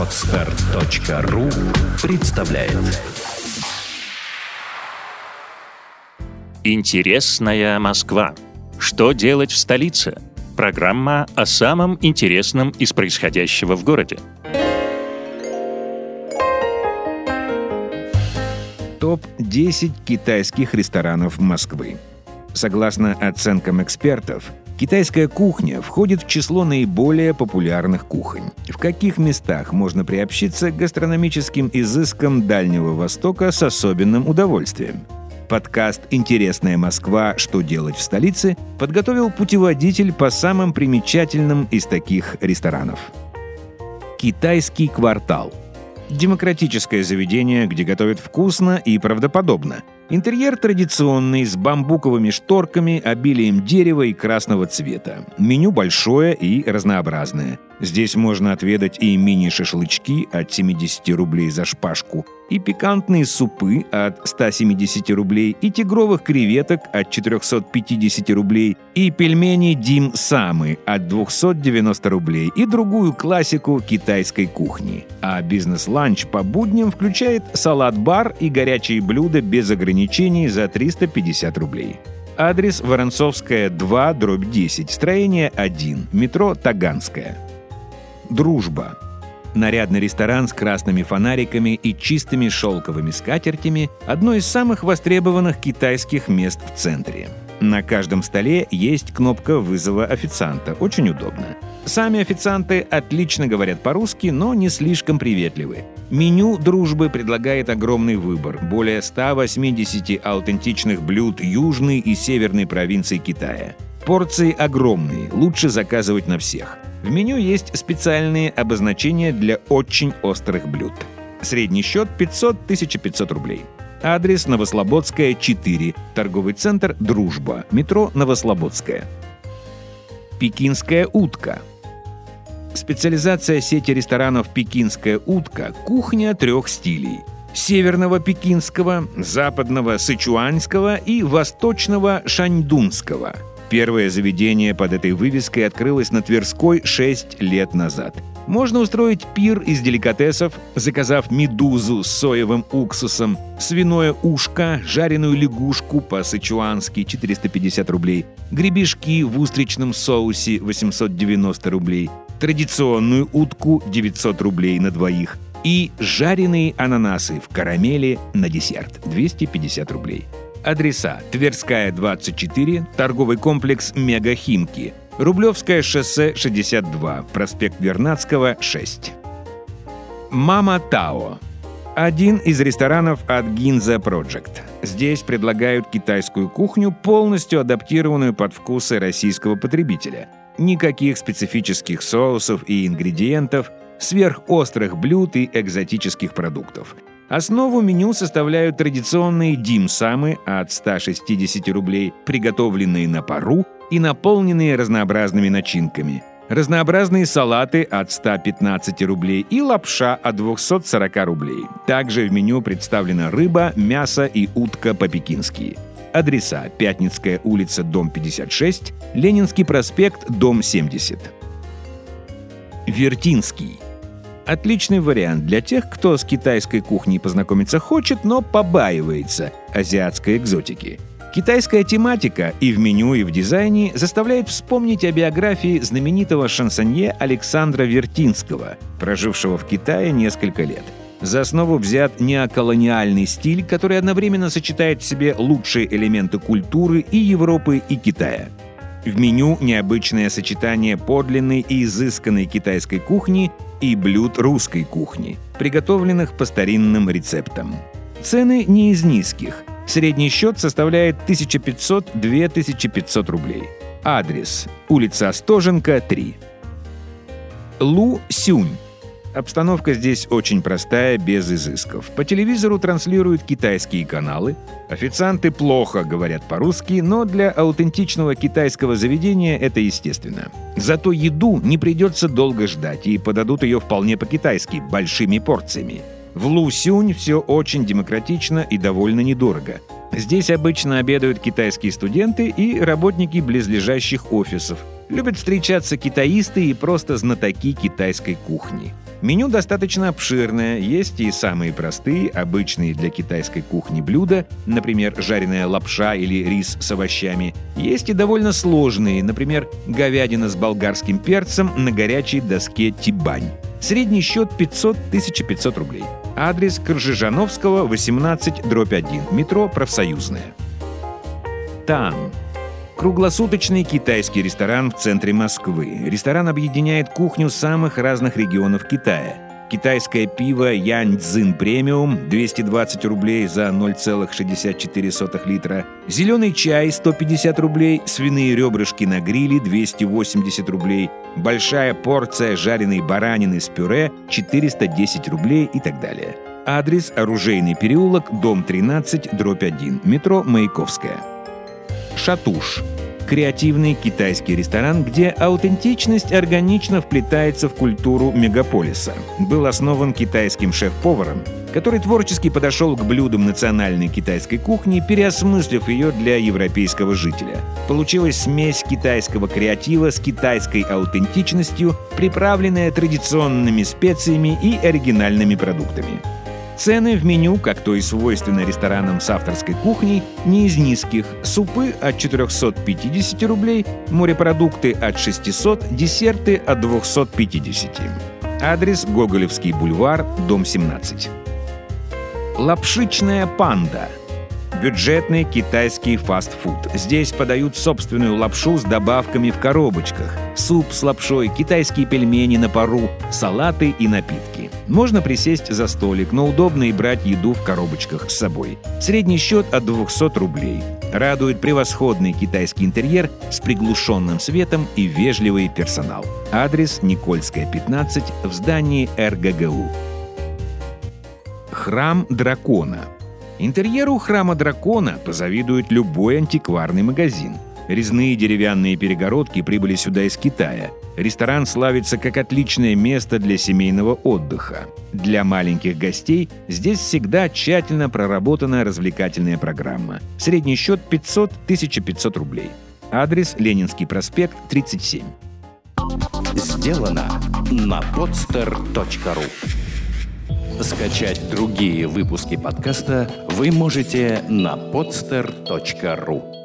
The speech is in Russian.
Отстар.ру представляет Интересная Москва. Что делать в столице? Программа о самом интересном из происходящего в городе. Топ-10 китайских ресторанов Москвы. Согласно оценкам экспертов, Китайская кухня входит в число наиболее популярных кухонь. В каких местах можно приобщиться к гастрономическим изыскам Дальнего Востока с особенным удовольствием? Подкаст «Интересная Москва. Что делать в столице» подготовил путеводитель по самым примечательным из таких ресторанов. Китайский квартал. Демократическое заведение, где готовят вкусно и правдоподобно – Интерьер традиционный, с бамбуковыми шторками, обилием дерева и красного цвета. Меню большое и разнообразное – Здесь можно отведать и мини-шашлычки от 70 рублей за шпажку, и пикантные супы от 170 рублей, и тигровых креветок от 450 рублей, и пельмени Дим Самы от 290 рублей, и другую классику китайской кухни. А бизнес-ланч по будням включает салат-бар и горячие блюда без ограничений за 350 рублей. Адрес Воронцовская, 2, дробь 10, строение 1, метро Таганская. «Дружба». Нарядный ресторан с красными фонариками и чистыми шелковыми скатертями – одно из самых востребованных китайских мест в центре. На каждом столе есть кнопка вызова официанта. Очень удобно. Сами официанты отлично говорят по-русски, но не слишком приветливы. Меню «Дружбы» предлагает огромный выбор – более 180 аутентичных блюд южной и северной провинции Китая. Порции огромные, лучше заказывать на всех – в меню есть специальные обозначения для очень острых блюд. Средний счет 500-1500 рублей. Адрес Новослободская, 4. Торговый центр «Дружба». Метро Новослободская. Пекинская утка. Специализация сети ресторанов «Пекинская утка» – кухня трех стилей – северного пекинского, западного сычуанского и восточного шаньдунского – Первое заведение под этой вывеской открылось на Тверской 6 лет назад. Можно устроить пир из деликатесов, заказав медузу с соевым уксусом, свиное ушко, жареную лягушку по-сычуански 450 рублей, гребешки в устричном соусе 890 рублей, традиционную утку 900 рублей на двоих и жареные ананасы в карамели на десерт 250 рублей. Адреса Тверская, 24, торговый комплекс «Мегахимки», Рублевское шоссе 62, проспект Вернадского 6. Мама Тао. Один из ресторанов от Ginza Project. Здесь предлагают китайскую кухню, полностью адаптированную под вкусы российского потребителя. Никаких специфических соусов и ингредиентов, сверхострых блюд и экзотических продуктов – Основу меню составляют традиционные димсамы от 160 рублей, приготовленные на пару и наполненные разнообразными начинками. Разнообразные салаты от 115 рублей и лапша от 240 рублей. Также в меню представлена рыба, мясо и утка по-пекински. Адреса Пятницкая улица, дом 56, Ленинский проспект, дом 70. Вертинский – Отличный вариант для тех, кто с китайской кухней познакомиться хочет, но побаивается азиатской экзотики. Китайская тематика и в меню, и в дизайне заставляет вспомнить о биографии знаменитого шансонье Александра Вертинского, прожившего в Китае несколько лет. За основу взят неоколониальный стиль, который одновременно сочетает в себе лучшие элементы культуры и Европы, и Китая – в меню необычное сочетание подлинной и изысканной китайской кухни и блюд русской кухни, приготовленных по старинным рецептам. Цены не из низких. Средний счет составляет 1500-2500 рублей. Адрес. Улица Остоженко, 3. Лу Сюнь Обстановка здесь очень простая, без изысков. По телевизору транслируют китайские каналы. Официанты плохо говорят по-русски, но для аутентичного китайского заведения это естественно. Зато еду не придется долго ждать, и подадут ее вполне по-китайски, большими порциями. В Лусюнь все очень демократично и довольно недорого. Здесь обычно обедают китайские студенты и работники близлежащих офисов. Любят встречаться китаисты и просто знатоки китайской кухни. Меню достаточно обширное, есть и самые простые, обычные для китайской кухни блюда, например, жареная лапша или рис с овощами. Есть и довольно сложные, например, говядина с болгарским перцем на горячей доске тибань. Средний счет 500-1500 рублей. Адрес Кржижановского, 18, дробь 1, метро «Профсоюзная». Тан Круглосуточный китайский ресторан в центре Москвы. Ресторан объединяет кухню самых разных регионов Китая. Китайское пиво Янь Цзин Премиум 220 рублей за 0,64 литра. Зеленый чай 150 рублей. Свиные ребрышки на гриле 280 рублей. Большая порция жареной баранины с пюре 410 рублей и так далее. Адрес Оружейный переулок, дом 13, дробь 1, метро Маяковская. Шатуш – креативный китайский ресторан, где аутентичность органично вплетается в культуру мегаполиса. Был основан китайским шеф-поваром, который творчески подошел к блюдам национальной китайской кухни, переосмыслив ее для европейского жителя. Получилась смесь китайского креатива с китайской аутентичностью, приправленная традиционными специями и оригинальными продуктами. Цены в меню, как то и свойственно ресторанам с авторской кухней, не из низких. Супы от 450 рублей, морепродукты от 600, десерты от 250. Адрес Гоголевский бульвар, дом 17. Лапшичная панда – Бюджетный китайский фастфуд. Здесь подают собственную лапшу с добавками в коробочках. Суп с лапшой, китайские пельмени на пару, салаты и напитки. Можно присесть за столик, но удобно и брать еду в коробочках с собой. Средний счет от 200 рублей. Радует превосходный китайский интерьер с приглушенным светом и вежливый персонал. Адрес Никольская, 15 в здании РГГУ. Храм дракона – Интерьеру храма дракона позавидует любой антикварный магазин. Резные деревянные перегородки прибыли сюда из Китая. Ресторан славится как отличное место для семейного отдыха. Для маленьких гостей здесь всегда тщательно проработана развлекательная программа. Средний счет 500-1500 рублей. Адрес Ленинский проспект, 37. Сделано на podster.ru Скачать другие выпуски подкаста вы можете на podster.ru